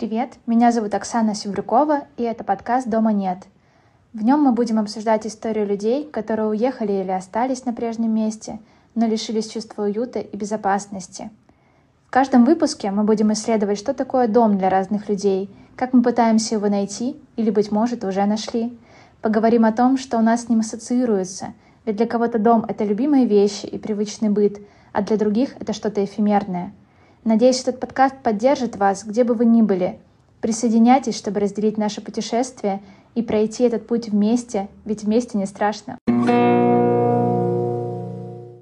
Привет, меня зовут Оксана Севрюкова, и это подкаст «Дома нет». В нем мы будем обсуждать историю людей, которые уехали или остались на прежнем месте, но лишились чувства уюта и безопасности. В каждом выпуске мы будем исследовать, что такое дом для разных людей, как мы пытаемся его найти или, быть может, уже нашли. Поговорим о том, что у нас с ним ассоциируется, ведь для кого-то дом — это любимые вещи и привычный быт, а для других — это что-то эфемерное — Надеюсь, этот подкаст поддержит вас, где бы вы ни были. Присоединяйтесь, чтобы разделить наше путешествие и пройти этот путь вместе, ведь вместе не страшно.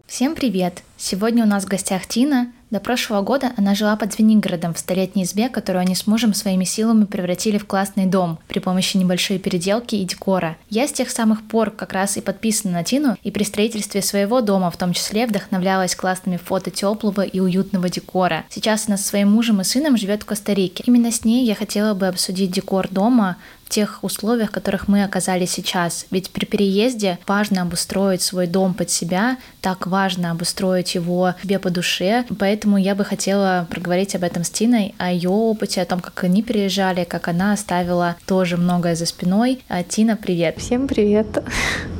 Всем привет! Сегодня у нас в гостях Тина, до прошлого года она жила под Звенигородом в столетней избе, которую они с мужем своими силами превратили в классный дом при помощи небольшой переделки и декора. Я с тех самых пор как раз и подписана на Тину, и при строительстве своего дома в том числе вдохновлялась классными фото теплого и уютного декора. Сейчас она со своим мужем и сыном живет в Коста-Рике. Именно с ней я хотела бы обсудить декор дома, тех условиях, в которых мы оказались сейчас. Ведь при переезде важно обустроить свой дом под себя, так важно обустроить его себе по душе. Поэтому я бы хотела проговорить об этом с Тиной, о ее опыте, о том, как они переезжали, как она оставила тоже многое за спиной. А, Тина, привет. Всем привет.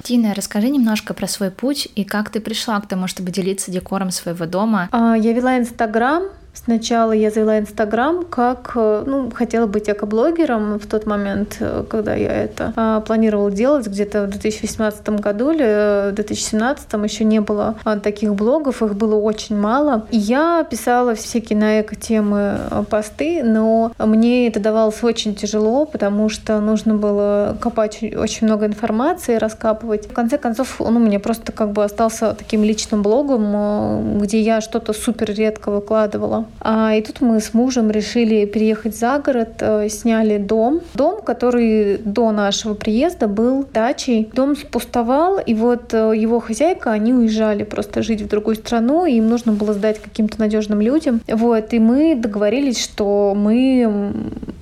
Тина, расскажи немножко про свой путь и как ты пришла к тому, чтобы делиться декором своего дома. А, я вела Инстаграм, Сначала я завела Инстаграм, как, э, ну, хотела быть экоблогером в тот момент, э, когда я это а, планировала делать, где-то в 2018 году или в 2017 еще не было а, таких блогов, их было очень мало. И я писала всякие на эко-темы посты, но мне это давалось очень тяжело, потому что нужно было копать очень много информации, раскапывать. В конце концов, он у меня просто как бы остался таким личным блогом, где я что-то супер редко выкладывала. А, и тут мы с мужем решили переехать за город, э, сняли дом. Дом, который до нашего приезда был дачей. Дом пустовал, и вот э, его хозяйка, они уезжали просто жить в другую страну, и им нужно было сдать каким-то надежным людям. Вот, и мы договорились, что мы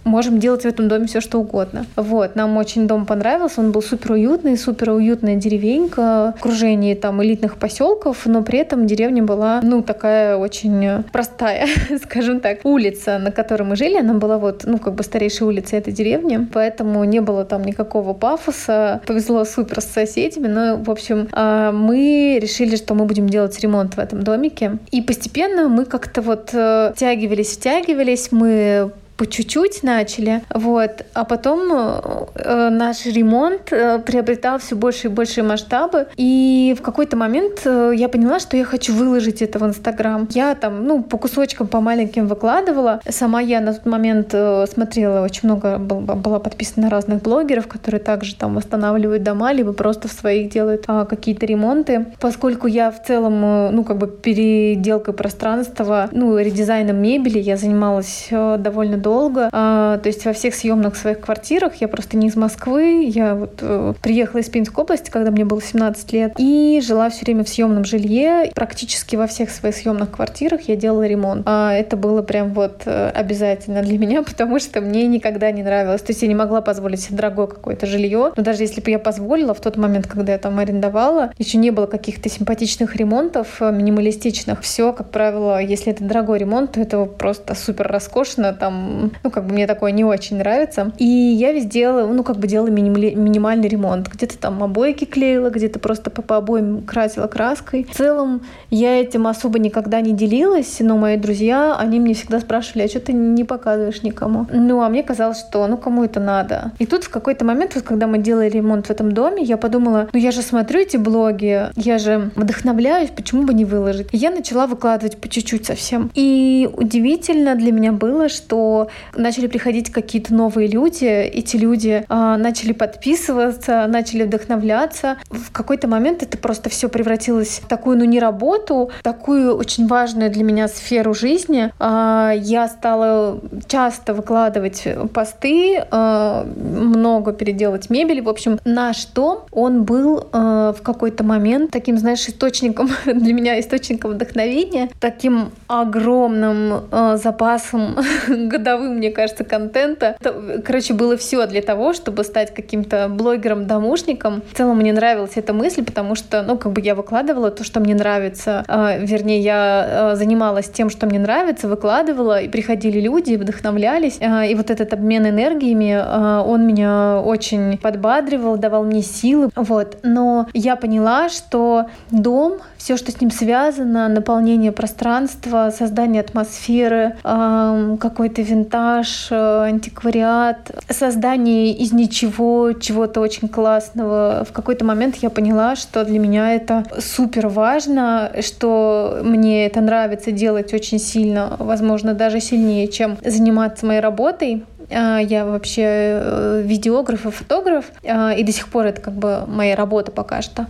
можем делать в этом доме все, что угодно. Вот, нам очень дом понравился, он был супер уютный, супер уютная деревенька, окружение там элитных поселков, но при этом деревня была, ну, такая очень простая. скажем так, улица, на которой мы жили, она была вот, ну, как бы старейшая улица этой деревни, поэтому не было там никакого пафоса. Повезло супер с соседями, но, в общем, а, мы решили, что мы будем делать ремонт в этом домике. И постепенно мы как-то вот э, втягивались, втягивались, мы по чуть-чуть начали, вот, а потом э, наш ремонт э, приобретал все больше и больше масштабы, и в какой-то момент э, я поняла, что я хочу выложить это в Инстаграм. Я там, ну, по кусочкам, по маленьким выкладывала. Сама я на тот момент э, смотрела очень много, был, была подписана на разных блогеров, которые также там восстанавливают дома, либо просто в своих делают э, какие-то ремонты. Поскольку я в целом, э, ну, как бы переделкой пространства, ну, редизайном мебели я занималась э, довольно долго. А, то есть во всех съемных своих квартирах я просто не из Москвы. Я вот э, приехала из Пинской области, когда мне было 17 лет, и жила все время в съемном жилье. Практически во всех своих съемных квартирах я делала ремонт. А это было прям вот э, обязательно для меня, потому что мне никогда не нравилось. То есть я не могла позволить себе дорогое какое-то жилье. Но даже если бы я позволила в тот момент, когда я там арендовала, еще не было каких-то симпатичных ремонтов, э, минималистичных. Все, как правило, если это дорогой ремонт, то это просто супер роскошно, там ну, как бы мне такое не очень нравится. И я везде делала, ну, как бы делала минимали, минимальный ремонт. Где-то там обойки клеила, где-то просто по, по обоим красила краской. В целом, я этим особо никогда не делилась, но мои друзья, они мне всегда спрашивали, а что ты не показываешь никому? Ну, а мне казалось, что ну, кому это надо? И тут в какой-то момент, вот когда мы делали ремонт в этом доме, я подумала, ну, я же смотрю эти блоги, я же вдохновляюсь, почему бы не выложить? И я начала выкладывать по чуть-чуть совсем. И удивительно для меня было, что начали приходить какие-то новые люди, эти люди э, начали подписываться, начали вдохновляться. В какой-то момент это просто все превратилось в такую, ну, не работу, такую очень важную для меня сферу жизни. Э, я стала часто выкладывать посты, э, много переделать мебели. В общем, наш дом, он был в какой-то момент таким, знаешь, источником для меня, источником вдохновения, таким огромным запасом годовым мне кажется, контента. Короче, было все для того, чтобы стать каким-то блогером-домушником. В целом мне нравилась эта мысль, потому что, ну, как бы я выкладывала то, что мне нравится. А, вернее, я а, занималась тем, что мне нравится, выкладывала, и приходили люди, вдохновлялись. А, и вот этот обмен энергиями, а, он меня очень подбадривал, давал мне силы. Вот. Но я поняла, что дом, все, что с ним связано, наполнение пространства, создание атмосферы, какой-то винтаж, э, антиквариат, создание из ничего чего-то очень классного. В какой-то момент я поняла, что для меня это супер важно, что мне это нравится делать очень сильно, возможно, даже сильнее, чем заниматься моей работой. А, я вообще э, видеограф и фотограф, а, и до сих пор это как бы моя работа пока что.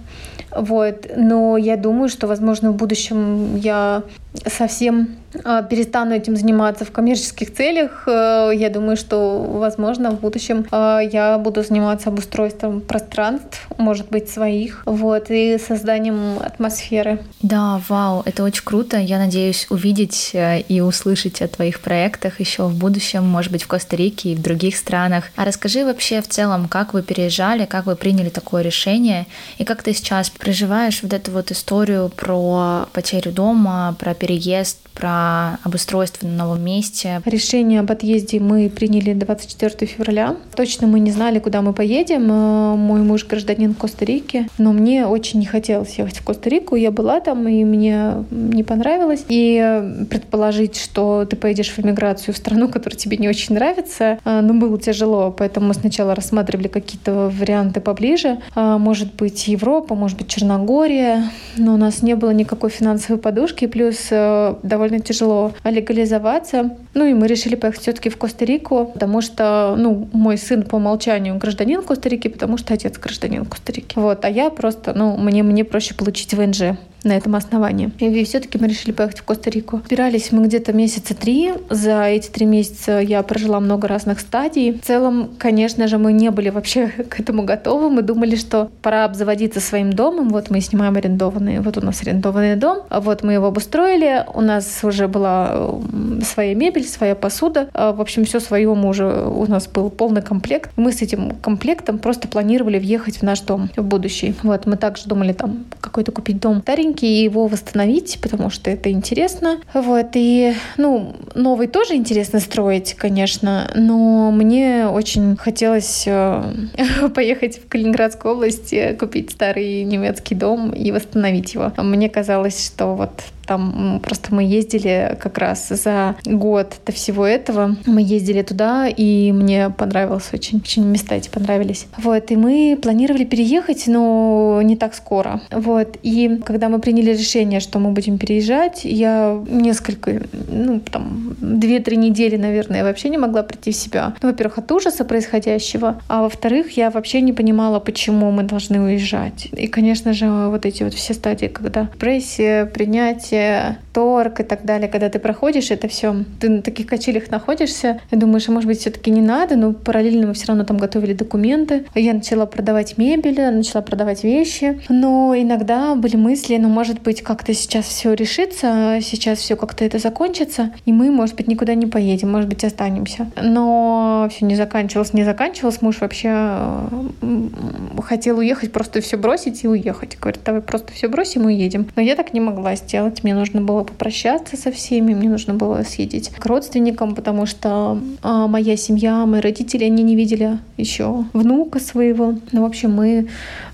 Вот. Но я думаю, что, возможно, в будущем я совсем а, перестану этим заниматься в коммерческих целях. Э, я думаю, что, возможно, в будущем а, я буду заниматься обустройством пространств, может быть, своих, вот, и созданием атмосферы. Да, вау, это очень круто. Я надеюсь увидеть э, и услышать о твоих проектах еще в будущем, может быть, в Коста-Рике и в других странах. А расскажи вообще в целом, как вы переезжали, как вы приняли такое решение, и как ты сейчас проживаешь вот эту вот историю про потерю дома, про переезд, про обустройство на новом месте. Решение об отъезде мы приняли 24 февраля. Точно мы не знали, куда мы поедем. Э, мой муж гражданин Коста-Рики, но мне очень не хотелось ехать в Коста-Рику. Я была там, и мне не понравилось. И предположить, что ты поедешь в эмиграцию в страну, которая тебе не очень нравится, э, ну, было тяжело. Поэтому мы сначала рассматривали какие-то варианты поближе. Э, может быть, Европа, может быть, Черногория. Но у нас не было никакой финансовой подушки. Плюс довольно довольно тяжело легализоваться. Ну и мы решили поехать все-таки в Коста-Рику, потому что, ну, мой сын по умолчанию гражданин Коста-Рики, потому что отец гражданин Коста-Рики. Вот, а я просто, ну, мне, мне проще получить ВНЖ на этом основании. И все-таки мы решили поехать в Коста-Рику. Собирались мы где-то месяца три. За эти три месяца я прожила много разных стадий. В целом, конечно же, мы не были вообще к этому готовы. Мы думали, что пора обзаводиться своим домом. Вот мы снимаем арендованный. Вот у нас арендованный дом. Вот мы его обустроили. У нас уже была своя мебель, своя посуда. А, в общем, все свое мы уже... У нас был полный комплект. Мы с этим комплектом просто планировали въехать в наш дом в будущий. Вот мы также думали там какой-то купить дом старенький, и его восстановить, потому что это интересно. Вот, и, ну, новый тоже интересно строить, конечно, но мне очень хотелось э, поехать в Калининградскую область, купить старый немецкий дом и восстановить его. Мне казалось, что вот там просто мы ездили как раз за год до всего этого. Мы ездили туда, и мне понравилось очень. Очень места эти понравились. Вот, и мы планировали переехать, но не так скоро. Вот, и когда мы приняли решение, что мы будем переезжать, я несколько, ну, там, две-три недели, наверное, вообще не могла прийти в себя. Ну, во-первых, от ужаса происходящего, а во-вторых, я вообще не понимала, почему мы должны уезжать. И, конечно же, вот эти вот все стадии, когда депрессия, принятие, принятие, торг и так далее, когда ты проходишь это все, ты на таких качелях находишься, и думаешь, а может быть, все-таки не надо, но параллельно мы все равно там готовили документы. Я начала продавать мебель, начала продавать вещи, но иногда были мысли, ну, может быть, как-то сейчас все решится, сейчас все как-то это закончится, и мы, может быть, никуда не поедем, может быть, останемся. Но все не заканчивалось, не заканчивалось. Муж вообще хотел уехать, просто все бросить и уехать. Говорит, давай просто все бросим и уедем. Но я так не могла сделать мне нужно было попрощаться со всеми, мне нужно было съездить к родственникам, потому что а, моя семья, мои родители, они не видели еще внука своего. Ну, в общем, мы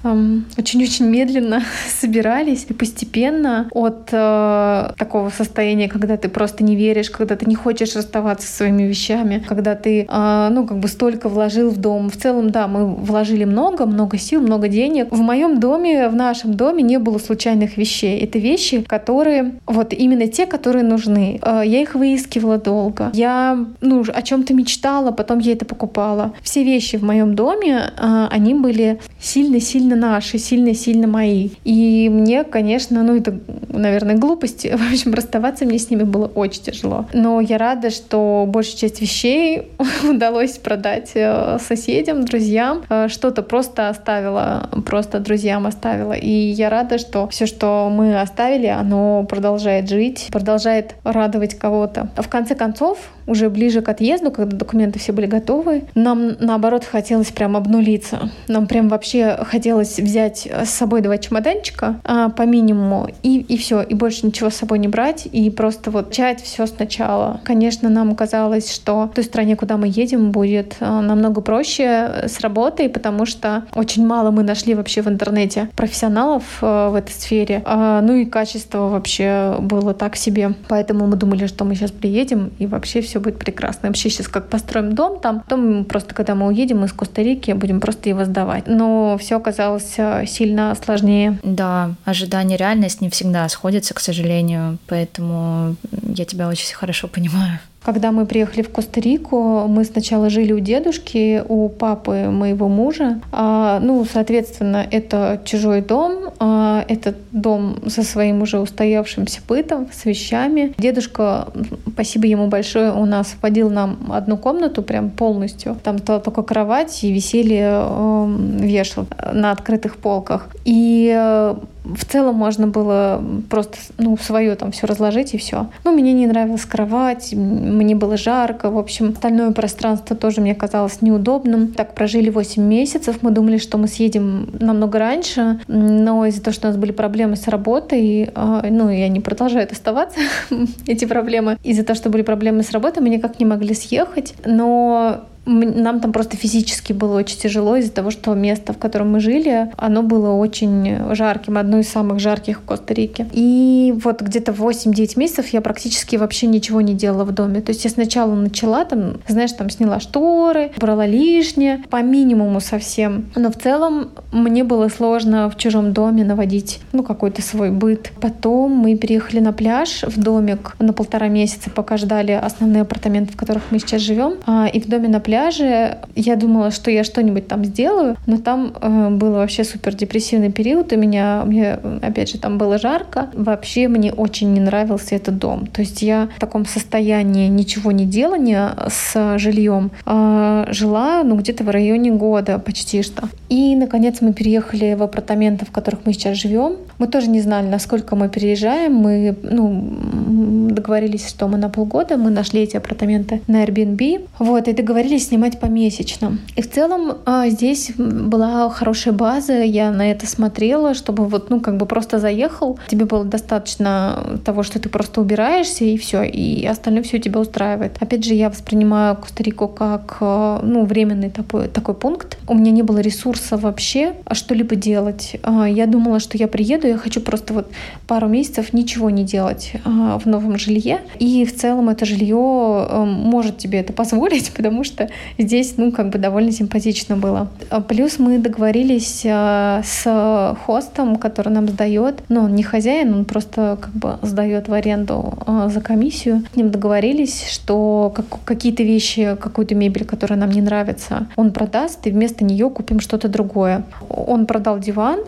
очень-очень медленно собирались и постепенно от э, такого состояния, когда ты просто не веришь, когда ты не хочешь расставаться со своими вещами, когда ты, э, ну, как бы столько вложил в дом. В целом, да, мы вложили много, много сил, много денег. В моем доме, в нашем доме не было случайных вещей. Это вещи, которые, вот именно те, которые нужны. Э, я их выискивала долго. Я, ну, о чем-то мечтала, потом я это покупала. Все вещи в моем доме, э, они были сильно-сильно сильно наши, сильно-сильно мои. И мне, конечно, ну это, наверное, глупости. В общем, расставаться мне с ними было очень тяжело. Но я рада, что большую часть вещей удалось продать э, соседям, друзьям. Э, что-то просто оставила, просто друзьям оставила. И я рада, что все, что мы оставили, оно продолжает жить, продолжает радовать кого-то. В конце концов, уже ближе к отъезду, когда документы все были готовы, нам наоборот хотелось прям обнулиться. Нам прям вообще хотелось взять с собой два чемоданчика а, по минимуму и, и все, и больше ничего с собой не брать, и просто вот начать все сначала. Конечно, нам казалось, что в той стране, куда мы едем, будет а, намного проще с работой, потому что очень мало мы нашли вообще в интернете профессионалов а, в этой сфере. А, ну и качество вообще было так себе. Поэтому мы думали, что мы сейчас приедем, и вообще все будет прекрасно. Вообще сейчас как построим дом там, потом просто когда мы уедем из Коста-Рики, будем просто его сдавать. Но все оказалось э, сильно сложнее. Да, ожидание реальность не всегда сходятся, к сожалению, поэтому я тебя очень хорошо понимаю. Когда мы приехали в Коста-Рику, мы сначала жили у дедушки, у папы моего мужа. А, ну, соответственно, это чужой дом, а, это дом со своим уже устоявшимся бытом, с вещами. Дедушка, спасибо ему большое, у нас вводил нам одну комнату прям полностью. Там стала только кровать и висели э, вешал на открытых полках. И э, в целом можно было просто ну, свое там все разложить и все. Ну, мне не нравилась кровать, мне было жарко. В общем, остальное пространство тоже мне казалось неудобным. Так прожили 8 месяцев. Мы думали, что мы съедем намного раньше, но из-за того, что у нас были проблемы с работой, а, ну, и они продолжают оставаться, эти проблемы, из-за того, что были проблемы с работой, мы никак не могли съехать. Но нам там просто физически было очень тяжело из-за того, что место, в котором мы жили, оно было очень жарким, одно из самых жарких в Коста-Рике. И вот где-то 8-9 месяцев я практически вообще ничего не делала в доме. То есть я сначала начала там, знаешь, там сняла шторы, брала лишнее, по минимуму совсем. Но в целом мне было сложно в чужом доме наводить, ну, какой-то свой быт. Потом мы переехали на пляж в домик на полтора месяца, пока ждали основные апартаменты, в которых мы сейчас живем. А, и в доме на пляже пляже. Я думала, что я что-нибудь там сделаю, но там э, был вообще супер депрессивный период у меня. Мне, опять же, там было жарко. Вообще мне очень не нравился этот дом. То есть я в таком состоянии ничего не делания с жильем э, жила, ну, где-то в районе года почти что. И, наконец, мы переехали в апартаменты, в которых мы сейчас живем. Мы тоже не знали, насколько мы переезжаем. Мы, ну, договорились, что мы на полгода. Мы нашли эти апартаменты на Airbnb. Вот, и договорились снимать помесячно. И в целом а, здесь была хорошая база, я на это смотрела, чтобы вот, ну, как бы просто заехал, тебе было достаточно того, что ты просто убираешься и все, и остальное все тебя устраивает. Опять же, я воспринимаю Коста-Рику как, а, ну, временный такой, такой пункт. У меня не было ресурса вообще что-либо делать. А, я думала, что я приеду, я хочу просто вот пару месяцев ничего не делать в новом жилье. И в целом это жилье может тебе это позволить, потому что здесь, ну, как бы довольно симпатично было. А плюс мы договорились а, с хостом, который нам сдает, ну, он не хозяин, он просто как бы сдает в аренду а, за комиссию. С ним договорились, что какие-то вещи, какую-то мебель, которая нам не нравится, он продаст, и вместо нее купим что-то другое. Он продал диван,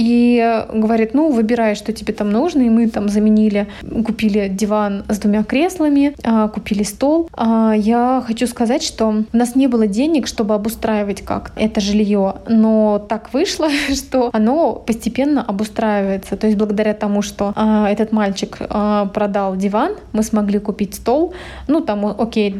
и говорит, ну, выбирай, что тебе там нужно. И мы там заменили, купили диван с двумя креслами, а, купили стол. А, я хочу сказать, что у нас не было денег, чтобы обустраивать как это жилье, но так вышло, что оно постепенно обустраивается. То есть благодаря тому, что а, этот мальчик продал диван, мы смогли купить стол. Ну, там, окей,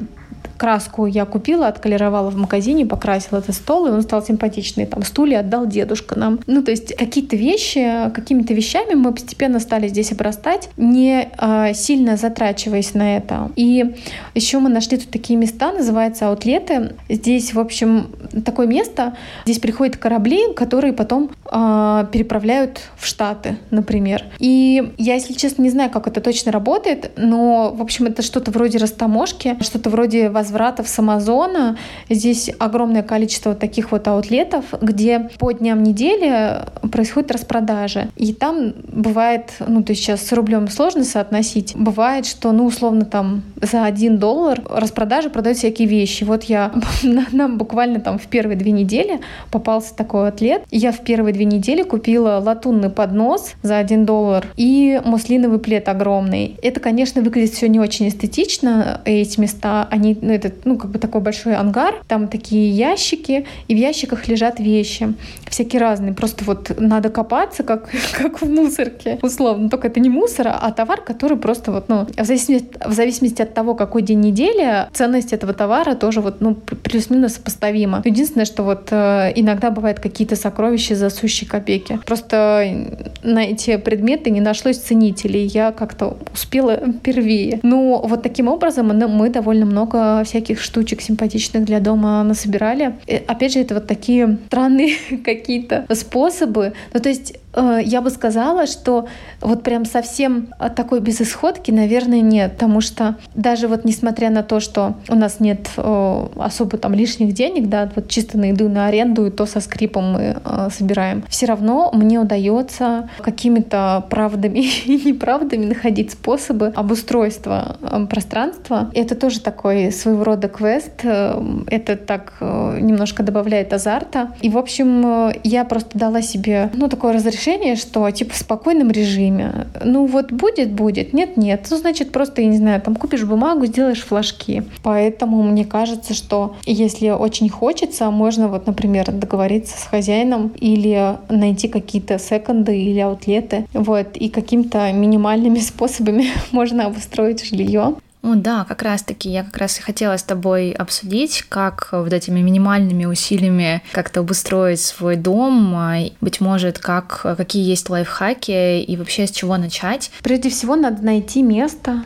краску я купила, отколеровала в магазине, покрасила этот стол, и он стал симпатичный. Там стулья отдал дедушка нам. Ну, то есть какие-то вещи, какими-то вещами мы постепенно стали здесь обрастать, не э, сильно затрачиваясь на это. И еще мы нашли тут такие места, называются аутлеты. Здесь, в общем, такое место, здесь приходят корабли, которые потом э, переправляют в Штаты, например. И я, если честно, не знаю, как это точно работает, но, в общем, это что-то вроде растаможки, что-то вроде воз возвратов с Амазона. Здесь огромное количество таких вот аутлетов, где по дням недели происходит распродажа. И там бывает, ну, то есть сейчас с рублем сложно соотносить, бывает, что, ну, условно, там за один доллар распродажа продают всякие вещи. Вот я, нам буквально там в первые две недели попался такой атлет. Я в первые две недели купила латунный поднос за один доллар и муслиновый плед огромный. Это, конечно, выглядит все не очень эстетично, эти места, они, ну, этот, ну, как бы такой большой ангар, там такие ящики, и в ящиках лежат вещи всякие разные. Просто вот надо копаться, как, как в мусорке, условно. Только это не мусор, а товар, который просто вот, ну, в зависимости, в зависимости от того, какой день недели, ценность этого товара тоже вот, ну, плюс-минус сопоставима. Единственное, что вот э, иногда бывают какие-то сокровища за сущие копейки. Просто на эти предметы не нашлось ценителей. Я как-то успела первее. Но вот таким образом мы довольно много всяких штучек симпатичных для дома насобирали. И, опять же, это вот такие странные какие-то способы. Ну, то есть Э, я бы сказала, что вот прям совсем такой безысходки, наверное, нет, потому что даже вот несмотря на то, что у нас нет э, особо там лишних денег, да, вот чисто на еду, на аренду, и то со скрипом мы э, собираем, все равно мне удается какими-то правдами и неправдами находить способы обустройства пространства. Это тоже такой своего рода квест, это так немножко добавляет азарта. И, в общем, я просто дала себе, ну, такое разрешение решение, что типа в спокойном режиме. Ну вот будет, будет, нет, нет. Ну значит просто, я не знаю, там купишь бумагу, сделаешь флажки. Поэтому мне кажется, что если очень хочется, можно вот, например, договориться с хозяином или найти какие-то секонды или аутлеты. Вот, и какими-то минимальными способами можно обустроить жилье. Ну да, как раз-таки я как раз и хотела с тобой обсудить, как вот этими минимальными усилиями как-то обустроить свой дом, а, быть может, как, какие есть лайфхаки и вообще с чего начать. Прежде всего надо найти место,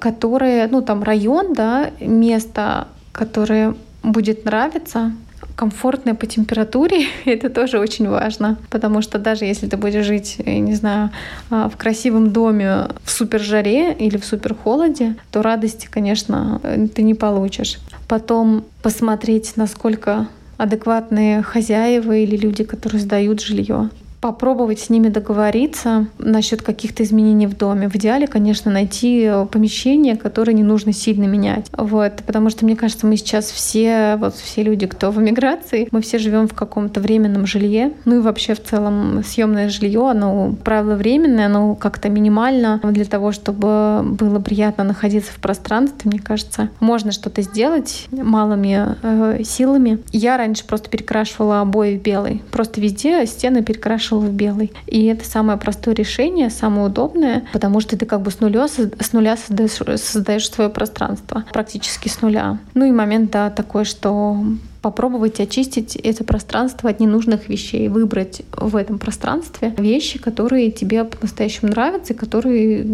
которое, ну там район, да, место, которое будет нравиться, комфортная по температуре, это тоже очень важно, потому что даже если ты будешь жить, я не знаю, а, в красивом доме в супер жаре или в супер холоде, то радости, конечно, ты не получишь. Потом посмотреть, насколько адекватные хозяева или люди, которые сдают жилье попробовать с ними договориться насчет каких-то изменений в доме. В идеале, конечно, найти э, помещение, которое не нужно сильно менять. Вот, потому что, мне кажется, мы сейчас все, вот все люди, кто в эмиграции, мы все живем в каком-то временном жилье. Ну и вообще в целом съемное жилье, оно, правило, временное, оно как-то минимально для того, чтобы было приятно находиться в пространстве, мне кажется, можно что-то сделать малыми э, силами. Я раньше просто перекрашивала обои в белый. Просто везде стены перекрашивала перешел в белый. И это самое простое решение, самое удобное, потому что ты как бы с нуля, с нуля создаешь, создаешь свое пространство, практически с нуля. Ну и момент, да, такой, что попробовать очистить это пространство от ненужных вещей, выбрать в этом пространстве вещи, которые тебе по-настоящему нравятся, которые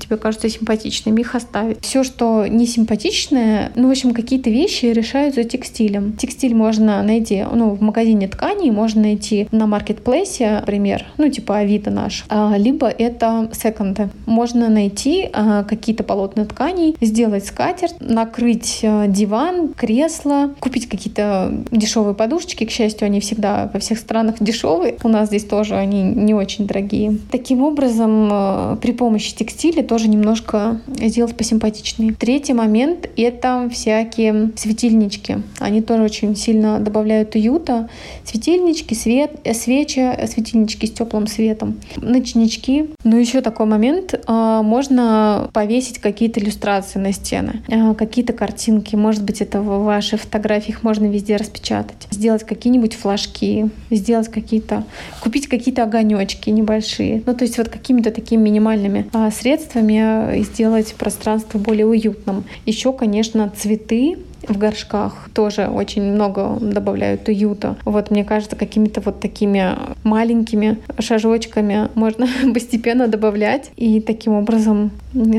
тебе кажутся симпатичными, их оставить. Все, что не симпатичное, ну, в общем, какие-то вещи решаются текстилем. Текстиль можно найти, ну, в магазине тканей, можно найти на маркетплейсе, например, ну, типа Авито наш, а, либо это секонды. Можно найти а, какие-то полотна тканей, сделать скатерть, накрыть а, диван, кресло, купить какие-то дешевые подушечки. К счастью, они всегда во всех странах дешевые. У нас здесь тоже они не очень дорогие. Таким образом, э, при помощи текстиля тоже немножко сделать посимпатичнее. Третий момент — это всякие светильнички. Они тоже очень сильно добавляют уюта. Светильнички, свет, э, свечи, э, светильнички с теплым светом, ночнички. Но еще такой момент. Можно повесить какие-то иллюстрации на стены, какие-то картинки. Может быть, это в ваших фотографиях можно везде распечатать, сделать какие-нибудь флажки, сделать какие-то, купить какие-то огонечки небольшие. Ну, то есть вот какими-то такими минимальными а, средствами сделать пространство более уютным. Еще, конечно, цветы в горшках тоже очень много добавляют уюта. Вот мне кажется, какими-то вот такими маленькими шажочками можно постепенно добавлять и таким образом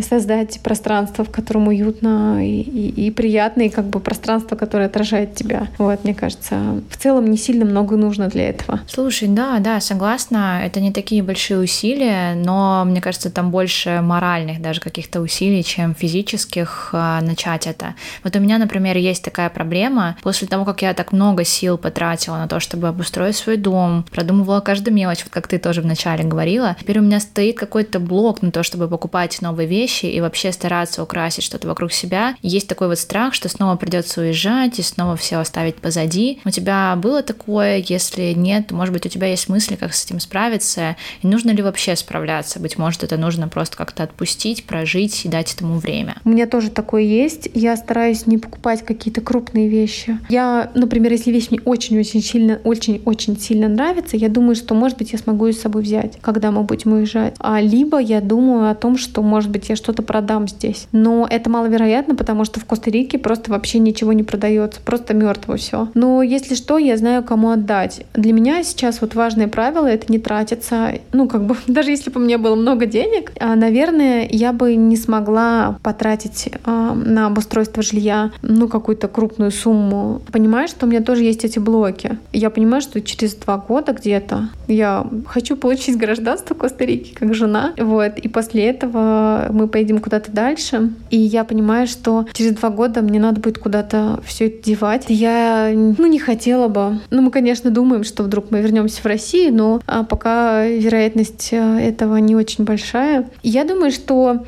создать пространство, в котором уютно и, и, и приятно, и как бы пространство, которое отражает тебя. Вот, мне кажется, в целом не сильно много нужно для этого. Слушай, да, да, согласна, это не такие большие усилия, но мне кажется, там больше моральных даже каких-то усилий, чем физических а, начать это. Вот у меня, например, например, есть такая проблема, после того, как я так много сил потратила на то, чтобы обустроить свой дом, продумывала каждую мелочь, вот как ты тоже вначале говорила, теперь у меня стоит какой-то блок на то, чтобы покупать новые вещи и вообще стараться украсить что-то вокруг себя. Есть такой вот страх, что снова придется уезжать и снова все оставить позади. У тебя было такое? Если нет, то, может быть, у тебя есть мысли, как с этим справиться? И нужно ли вообще справляться? Быть может, это нужно просто как-то отпустить, прожить и дать этому время. У меня тоже такое есть. Я стараюсь не покупать покупать какие-то крупные вещи. Я, например, если вещь мне очень-очень сильно, очень-очень сильно нравится, я думаю, что, может быть, я смогу ее с собой взять, когда мы будем уезжать. А либо я думаю о том, что, может быть, я что-то продам здесь. Но это маловероятно, потому что в Коста-Рике просто вообще ничего не продается, просто мертво все. Но если что, я знаю, кому отдать. Для меня сейчас вот важное правило — это не тратиться. Ну, как бы, даже если бы у меня было много денег, а, наверное, я бы не смогла потратить э, на обустройство жилья, ну, какую-то крупную сумму. Понимаешь, что у меня тоже есть эти блоки. Я понимаю, что через два года где-то я хочу получить гражданство Коста-Рики как жена. Вот. И после этого мы поедем куда-то дальше. И я понимаю, что через два года мне надо будет куда-то все это девать. Я, ну, не хотела бы. Ну, мы, конечно, думаем, что вдруг мы вернемся в Россию, но а, пока вероятность э, этого не очень большая. Я думаю, что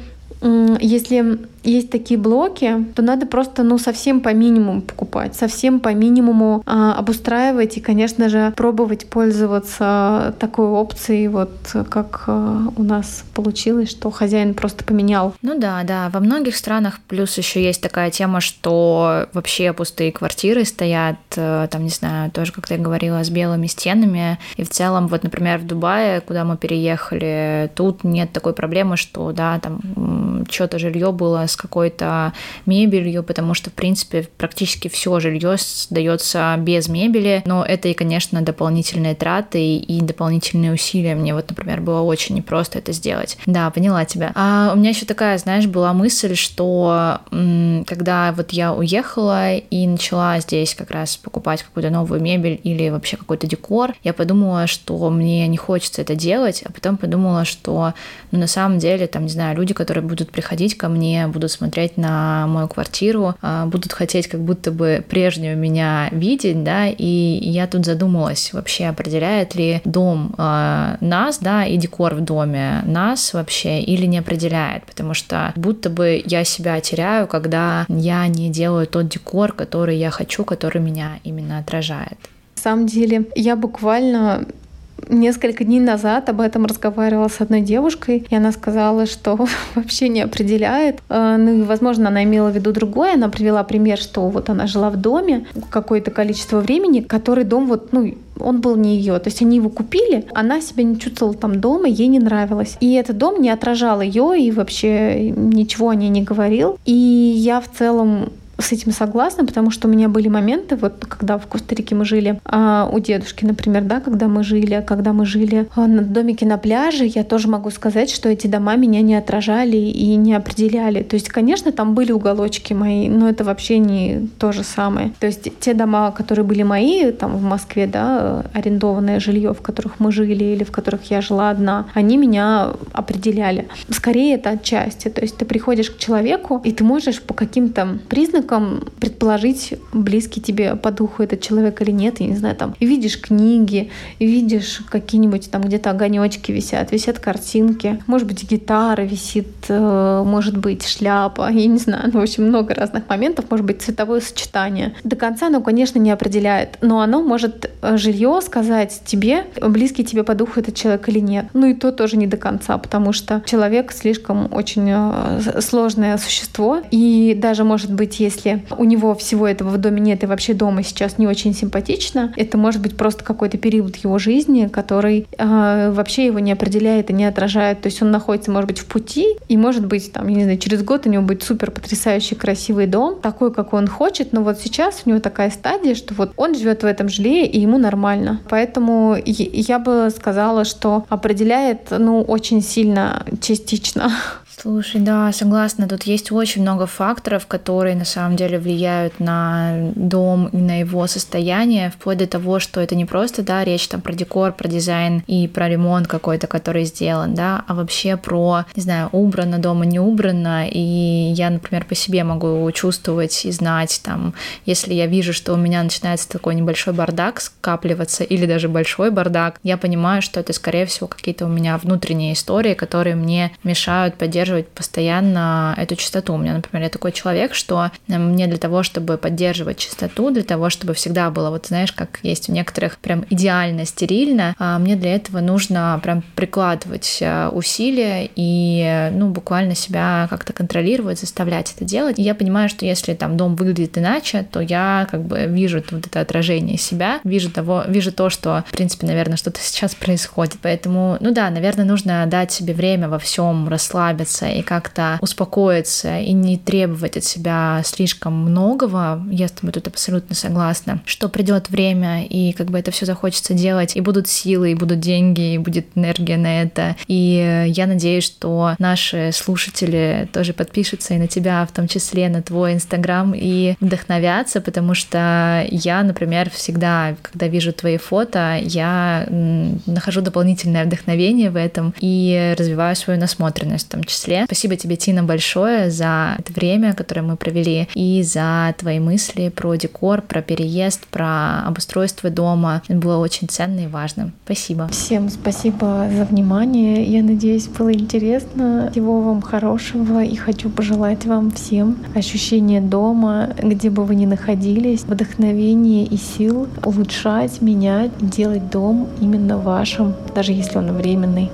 если есть такие блоки, то надо просто, ну, совсем по минимуму покупать, совсем по минимуму а, обустраивать и, конечно же, пробовать пользоваться такой опцией, вот как а, у нас получилось, что хозяин просто поменял. Ну да, да, во многих странах плюс еще есть такая тема, что вообще пустые квартиры стоят, э, там, не знаю, тоже, как ты говорила, с белыми стенами, и в целом, вот, например, в Дубае, куда мы переехали, тут нет такой проблемы, что, да, там что-то жилье было с какой-то мебелью, потому что, в принципе, практически все жилье сдается без мебели, но это и, конечно, дополнительные траты и дополнительные усилия. Мне вот, например, было очень непросто это сделать. Да, поняла тебя. А у меня еще такая, знаешь, была мысль, что когда вот я уехала и начала здесь как раз покупать какую-то новую мебель или вообще какой-то декор, я подумала, что мне не хочется это делать, а потом подумала, что ну, на самом деле, там, не знаю, люди, которые будут приходить ко мне, будут смотреть на мою квартиру, а, будут хотеть как будто бы прежнюю меня видеть, да, и я тут задумалась, вообще определяет ли дом э, нас, да, и декор в доме нас вообще или не определяет, потому что будто бы я себя теряю, когда я не делаю тот декор, который я хочу, который меня именно отражает. На самом деле, я буквально несколько дней назад об этом разговаривала с одной девушкой, и она сказала, что вообще не определяет. Э, ну, возможно, она имела в виду другое. Она привела пример, что вот она жила в доме какое-то количество времени, который дом вот, ну, он был не ее. То есть они его купили, она себя не чувствовала там дома, ей не нравилось. И этот дом не отражал ее и вообще ничего о ней не говорил. И я в целом с этим согласна, потому что у меня были моменты, вот когда в Коста-Рике мы жили, а у дедушки, например, да, когда мы жили, когда мы жили а, на домике на пляже, я тоже могу сказать, что эти дома меня не отражали и не определяли. То есть, конечно, там были уголочки мои, но это вообще не то же самое. То есть те дома, которые были мои, там в Москве, да, арендованное жилье, в которых мы жили или в которых я жила одна, они меня определяли. Скорее это отчасти. То есть ты приходишь к человеку, и ты можешь по каким-то признакам признаком предположить, близкий тебе по духу этот человек или нет. Я не знаю, там видишь книги, видишь какие-нибудь там где-то огонечки висят, висят картинки, может быть, гитара висит, э, может быть, шляпа, я не знаю, ну, в общем, много разных моментов, может быть, цветовое сочетание. До конца оно, конечно, не определяет, но оно может э, жилье сказать тебе, близкий тебе по духу этот человек или нет. Ну и то тоже не до конца, потому что человек слишком очень э, сложное существо, и даже, может быть, если если у него всего этого в доме нет и вообще дома сейчас не очень симпатично, это может быть просто какой-то период его жизни, который э, вообще его не определяет и не отражает. То есть он находится, может быть, в пути, и может быть, там, я не знаю, через год у него будет супер потрясающий красивый дом, такой, как он хочет, но вот сейчас у него такая стадия, что вот он живет в этом жилье, и ему нормально. Поэтому я бы сказала, что определяет, ну, очень сильно частично Слушай, да, согласна. Тут есть очень много факторов, которые на самом деле влияют на дом и на его состояние, вплоть до того, что это не просто, да, речь там про декор, про дизайн и про ремонт какой-то, который сделан, да, а вообще про, не знаю, убрано дома, не убрано. И я, например, по себе могу чувствовать и знать, там, если я вижу, что у меня начинается такой небольшой бардак скапливаться или даже большой бардак, я понимаю, что это, скорее всего, какие-то у меня внутренние истории, которые мне мешают поддерживать поддерживать постоянно эту чистоту. У меня, например, я такой человек, что э, мне для того, чтобы поддерживать чистоту, для того, чтобы всегда было, вот знаешь, как есть у некоторых прям идеально стерильно, а мне для этого нужно прям прикладывать э, усилия и, ну, буквально себя как-то контролировать, заставлять это делать. И я понимаю, что если там дом выглядит иначе, то я как бы вижу вот это отражение себя, вижу того, вижу то, что, в принципе, наверное, что-то сейчас происходит. Поэтому, ну да, наверное, нужно дать себе время во всем расслабиться и как-то успокоиться и не требовать от себя слишком многого. Я с тобой тут абсолютно согласна, что придет время и как бы это все захочется делать, и будут силы, и будут деньги, и будет энергия на это. И я надеюсь, что наши слушатели тоже подпишутся и на тебя, в том числе на твой инстаграм, и вдохновятся, потому что я, например, всегда, когда вижу твои фото, я нахожу дополнительное вдохновение в этом и развиваю свою насмотренность в том числе. Спасибо тебе, Тина, большое за это время, которое мы провели, и за твои мысли про декор, про переезд, про обустройство дома. Это было очень ценно и важно. Спасибо. Всем спасибо за внимание. Я надеюсь, было интересно. Всего вам хорошего и хочу пожелать вам всем ощущения дома, где бы вы ни находились, вдохновения и сил улучшать, менять, делать дом именно вашим, даже если он временный.